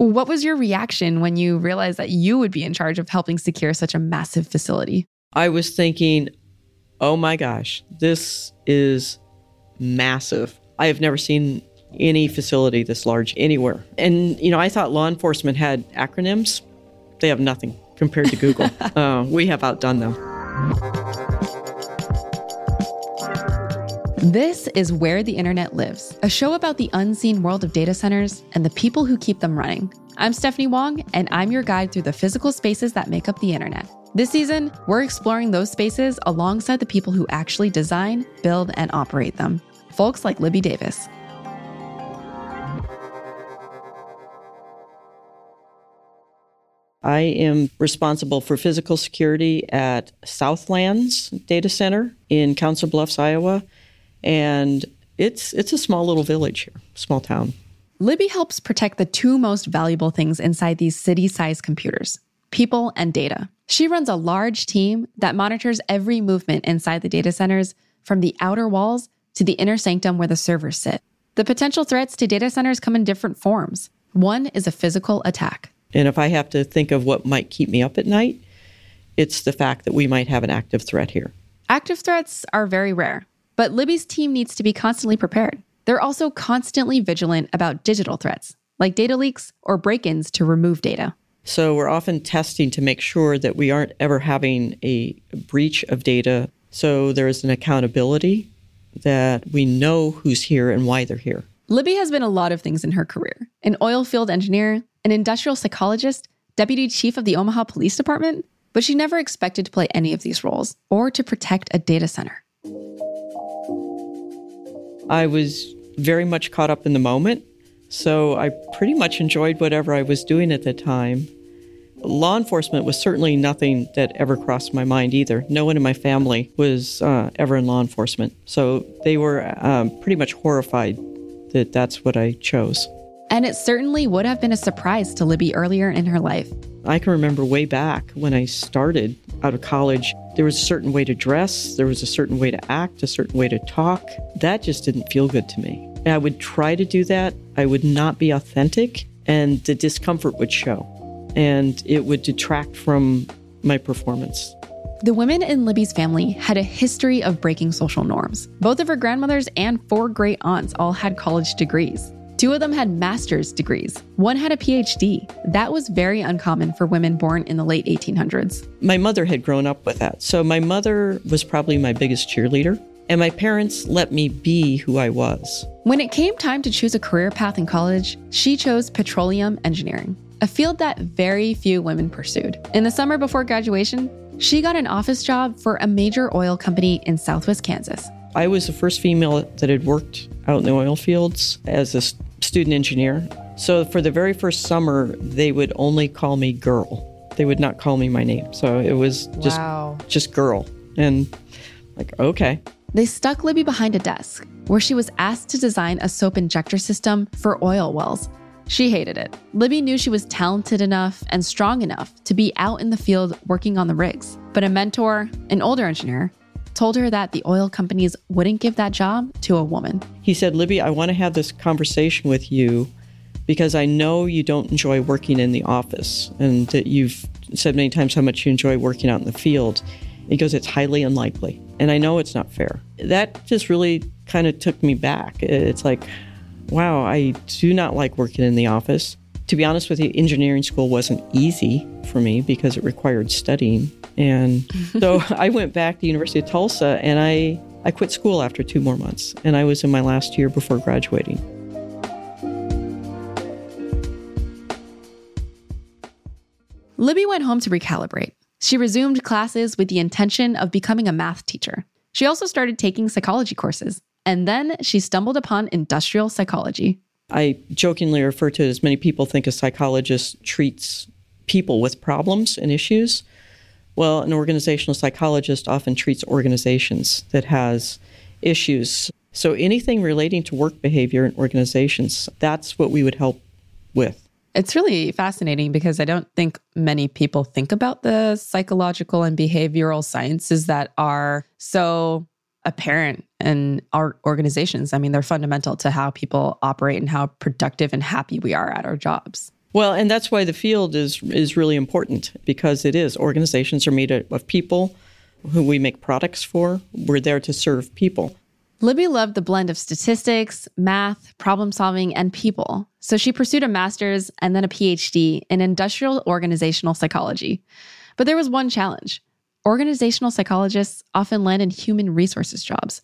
What was your reaction when you realized that you would be in charge of helping secure such a massive facility? I was thinking, oh my gosh, this is massive. I have never seen any facility this large anywhere. And, you know, I thought law enforcement had acronyms. They have nothing compared to Google. uh, we have outdone them. This is Where the Internet Lives, a show about the unseen world of data centers and the people who keep them running. I'm Stephanie Wong, and I'm your guide through the physical spaces that make up the internet. This season, we're exploring those spaces alongside the people who actually design, build, and operate them. Folks like Libby Davis. I am responsible for physical security at Southlands Data Center in Council Bluffs, Iowa, and it's it's a small little village here, small town. Libby helps protect the two most valuable things inside these city-sized computers: people and data. She runs a large team that monitors every movement inside the data centers from the outer walls to the inner sanctum where the servers sit. The potential threats to data centers come in different forms. One is a physical attack. And if I have to think of what might keep me up at night, it's the fact that we might have an active threat here. Active threats are very rare, but Libby's team needs to be constantly prepared. They're also constantly vigilant about digital threats, like data leaks or break ins to remove data. So we're often testing to make sure that we aren't ever having a breach of data. So there is an accountability that we know who's here and why they're here. Libby has been a lot of things in her career an oil field engineer, an industrial psychologist, deputy chief of the Omaha Police Department, but she never expected to play any of these roles or to protect a data center. I was very much caught up in the moment, so I pretty much enjoyed whatever I was doing at the time. Law enforcement was certainly nothing that ever crossed my mind either. No one in my family was uh, ever in law enforcement, so they were um, pretty much horrified that that's what I chose. And it certainly would have been a surprise to Libby earlier in her life. I can remember way back when I started out of college, there was a certain way to dress, there was a certain way to act, a certain way to talk. That just didn't feel good to me. I would try to do that, I would not be authentic, and the discomfort would show, and it would detract from my performance. The women in Libby's family had a history of breaking social norms. Both of her grandmothers and four great aunts all had college degrees. Two of them had master's degrees. One had a PhD. That was very uncommon for women born in the late 1800s. My mother had grown up with that. So my mother was probably my biggest cheerleader, and my parents let me be who I was. When it came time to choose a career path in college, she chose petroleum engineering, a field that very few women pursued. In the summer before graduation, she got an office job for a major oil company in southwest Kansas. I was the first female that had worked out in the oil fields as a student engineer. So for the very first summer, they would only call me girl. They would not call me my name. So it was just Wow. just girl. And like, okay. They stuck Libby behind a desk where she was asked to design a soap injector system for oil wells. She hated it. Libby knew she was talented enough and strong enough to be out in the field working on the rigs. But a mentor, an older engineer, told her that the oil companies wouldn't give that job to a woman. He said, Libby, I want to have this conversation with you because I know you don't enjoy working in the office and that you've said many times how much you enjoy working out in the field. He goes, It's highly unlikely. And I know it's not fair. That just really kind of took me back. It's like, wow, I do not like working in the office. To be honest with you, engineering school wasn't easy for me because it required studying. And so I went back to University of Tulsa and I, I quit school after two more months. And I was in my last year before graduating. Libby went home to recalibrate. She resumed classes with the intention of becoming a math teacher. She also started taking psychology courses. And then she stumbled upon industrial psychology. I jokingly refer to it as many people think a psychologist treats people with problems and issues. Well, an organizational psychologist often treats organizations that has issues. So anything relating to work behavior in organizations, that's what we would help with. It's really fascinating because I don't think many people think about the psychological and behavioral sciences that are so apparent in our organizations. I mean, they're fundamental to how people operate and how productive and happy we are at our jobs. Well, and that's why the field is is really important because it is organizations are made of people who we make products for. We're there to serve people. Libby loved the blend of statistics, math, problem solving, and people. So she pursued a master's and then a PhD in industrial organizational psychology. But there was one challenge. Organizational psychologists often land in human resources jobs.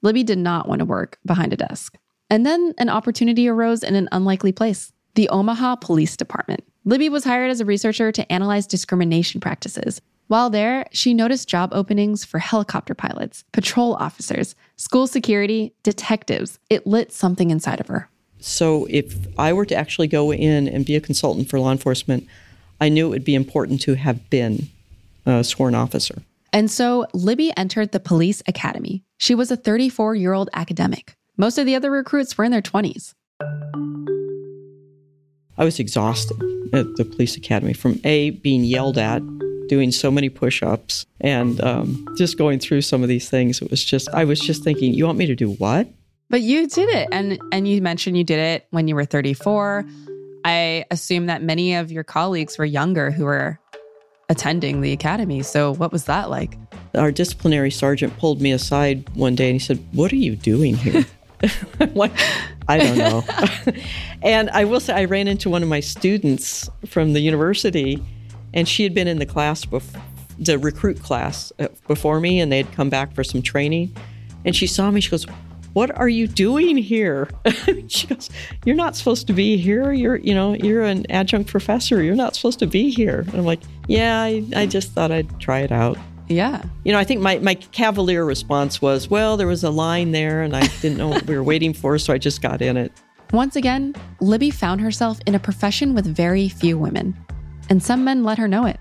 Libby did not want to work behind a desk. And then an opportunity arose in an unlikely place the Omaha Police Department. Libby was hired as a researcher to analyze discrimination practices. While there, she noticed job openings for helicopter pilots, patrol officers, school security, detectives. It lit something inside of her. So, if I were to actually go in and be a consultant for law enforcement, I knew it would be important to have been a sworn officer. And so Libby entered the police academy. She was a 34 year old academic. Most of the other recruits were in their 20s. I was exhausted at the police academy from A, being yelled at, doing so many push ups, and um, just going through some of these things. It was just, I was just thinking, you want me to do what? But you did it. And, and you mentioned you did it when you were 34. I assume that many of your colleagues were younger who were attending the academy. So, what was that like? Our disciplinary sergeant pulled me aside one day and he said, What are you doing here? what? I don't know. and I will say, I ran into one of my students from the university, and she had been in the class before the recruit class uh, before me, and they had come back for some training. And she saw me. She goes, "What are you doing here?" she goes, "You're not supposed to be here. You're, you know, you're an adjunct professor. You're not supposed to be here." And I'm like, "Yeah, I, I just thought I'd try it out." Yeah. You know, I think my, my cavalier response was, well, there was a line there and I didn't know what we were waiting for, so I just got in it. Once again, Libby found herself in a profession with very few women, and some men let her know it.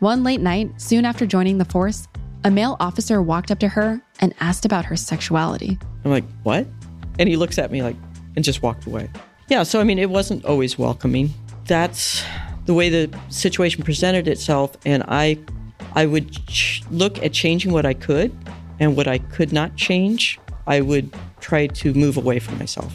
One late night, soon after joining the force, a male officer walked up to her and asked about her sexuality. I'm like, what? And he looks at me like, and just walked away. Yeah, so I mean, it wasn't always welcoming. That's the way the situation presented itself, and I I would ch- look at changing what I could, and what I could not change, I would try to move away from myself.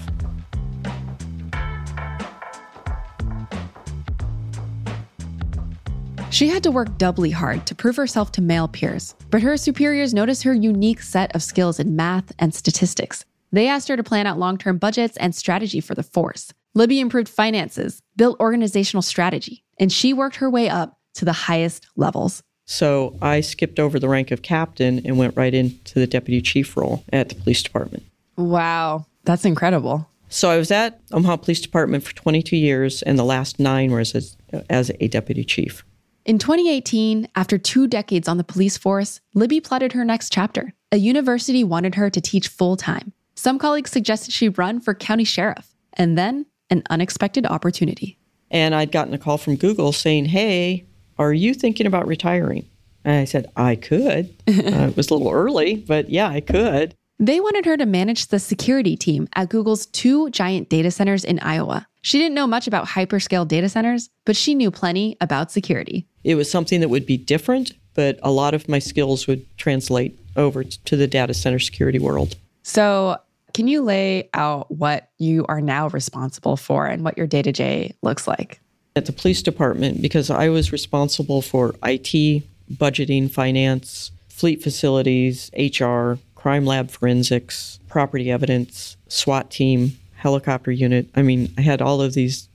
She had to work doubly hard to prove herself to male peers, but her superiors noticed her unique set of skills in math and statistics. They asked her to plan out long term budgets and strategy for the force. Libby improved finances, built organizational strategy, and she worked her way up to the highest levels. So I skipped over the rank of captain and went right into the deputy chief role at the police department. Wow, that's incredible. So I was at Omaha Police Department for 22 years, and the last nine were as, as a deputy chief. In 2018, after two decades on the police force, Libby plotted her next chapter. A university wanted her to teach full time. Some colleagues suggested she run for county sheriff, and then an unexpected opportunity. And I'd gotten a call from Google saying, Hey, are you thinking about retiring? And I said, I could. uh, it was a little early, but yeah, I could. They wanted her to manage the security team at Google's two giant data centers in Iowa. She didn't know much about hyperscale data centers, but she knew plenty about security. It was something that would be different, but a lot of my skills would translate over to the data center security world. So, can you lay out what you are now responsible for and what your day to day looks like? At the police department because I was responsible for IT, budgeting, finance, fleet facilities, HR, crime lab forensics, property evidence, SWAT team, helicopter unit. I mean, I had all of these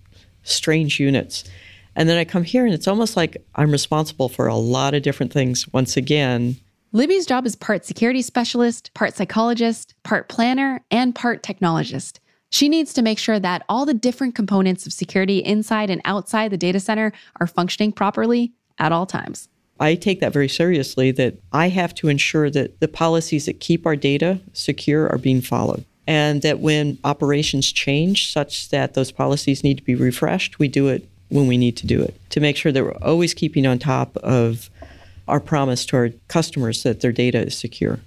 strange units. And then I come here and it's almost like I'm responsible for a lot of different things once again. Libby's job is part security specialist, part psychologist, part planner, and part technologist. She needs to make sure that all the different components of security inside and outside the data center are functioning properly at all times. I take that very seriously that I have to ensure that the policies that keep our data secure are being followed. And that when operations change such that those policies need to be refreshed, we do it when we need to do it to make sure that we're always keeping on top of our promise to our customers that their data is secure.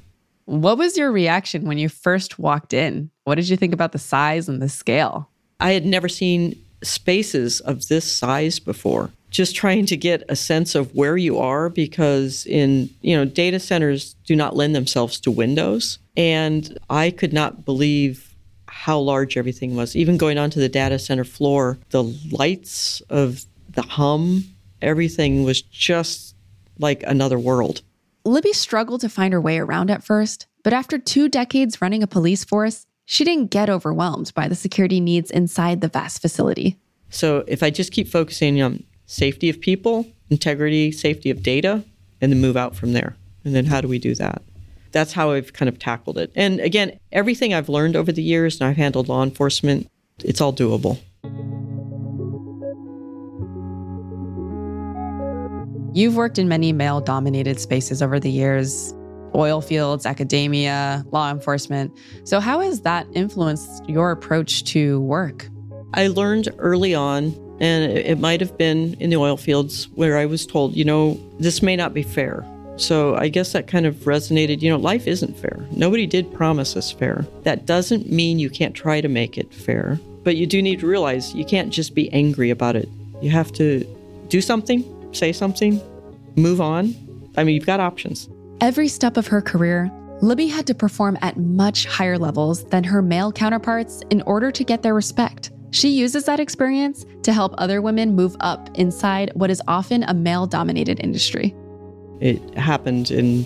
What was your reaction when you first walked in? What did you think about the size and the scale? I had never seen spaces of this size before. Just trying to get a sense of where you are because in, you know, data centers do not lend themselves to windows and I could not believe how large everything was. Even going onto the data center floor, the lights of the hum, everything was just like another world. Libby struggled to find her way around at first, but after two decades running a police force, she didn't get overwhelmed by the security needs inside the vast facility. So if I just keep focusing on safety of people, integrity, safety of data, and then move out from there. And then how do we do that? That's how I've kind of tackled it. And again, everything I've learned over the years, and I've handled law enforcement, it's all doable. You've worked in many male dominated spaces over the years oil fields, academia, law enforcement. So, how has that influenced your approach to work? I learned early on, and it might have been in the oil fields where I was told, you know, this may not be fair. So I guess that kind of resonated. You know, life isn't fair. Nobody did promise us fair. That doesn't mean you can't try to make it fair, but you do need to realize you can't just be angry about it. You have to do something, say something, move on. I mean, you've got options. Every step of her career, Libby had to perform at much higher levels than her male counterparts in order to get their respect. She uses that experience to help other women move up inside what is often a male dominated industry. It happened in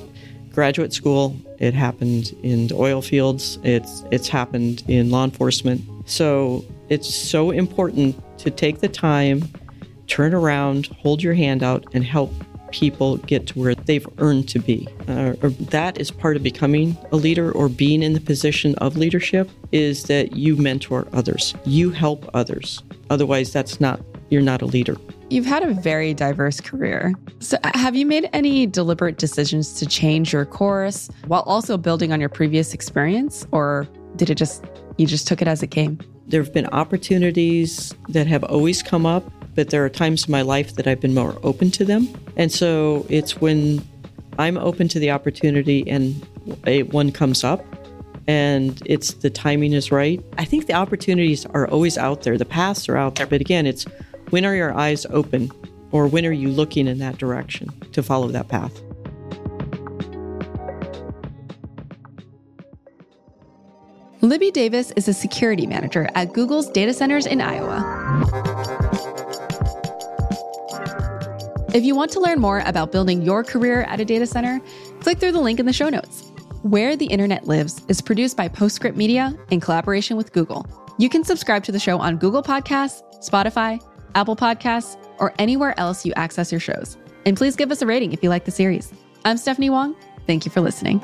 graduate school, it happened in the oil fields, it's, it's happened in law enforcement. So it's so important to take the time, turn around, hold your hand out, and help people get to where they've earned to be. Uh, that is part of becoming a leader or being in the position of leadership is that you mentor others. You help others. Otherwise that's not you're not a leader. You've had a very diverse career. So have you made any deliberate decisions to change your course while also building on your previous experience or did it just you just took it as it came? There have been opportunities that have always come up but there are times in my life that I've been more open to them. And so it's when I'm open to the opportunity and a, one comes up and it's the timing is right. I think the opportunities are always out there. The paths are out there. But again, it's when are your eyes open or when are you looking in that direction to follow that path? Libby Davis is a security manager at Google's data centers in Iowa. If you want to learn more about building your career at a data center, click through the link in the show notes. Where the Internet Lives is produced by Postscript Media in collaboration with Google. You can subscribe to the show on Google Podcasts, Spotify, Apple Podcasts, or anywhere else you access your shows. And please give us a rating if you like the series. I'm Stephanie Wong. Thank you for listening.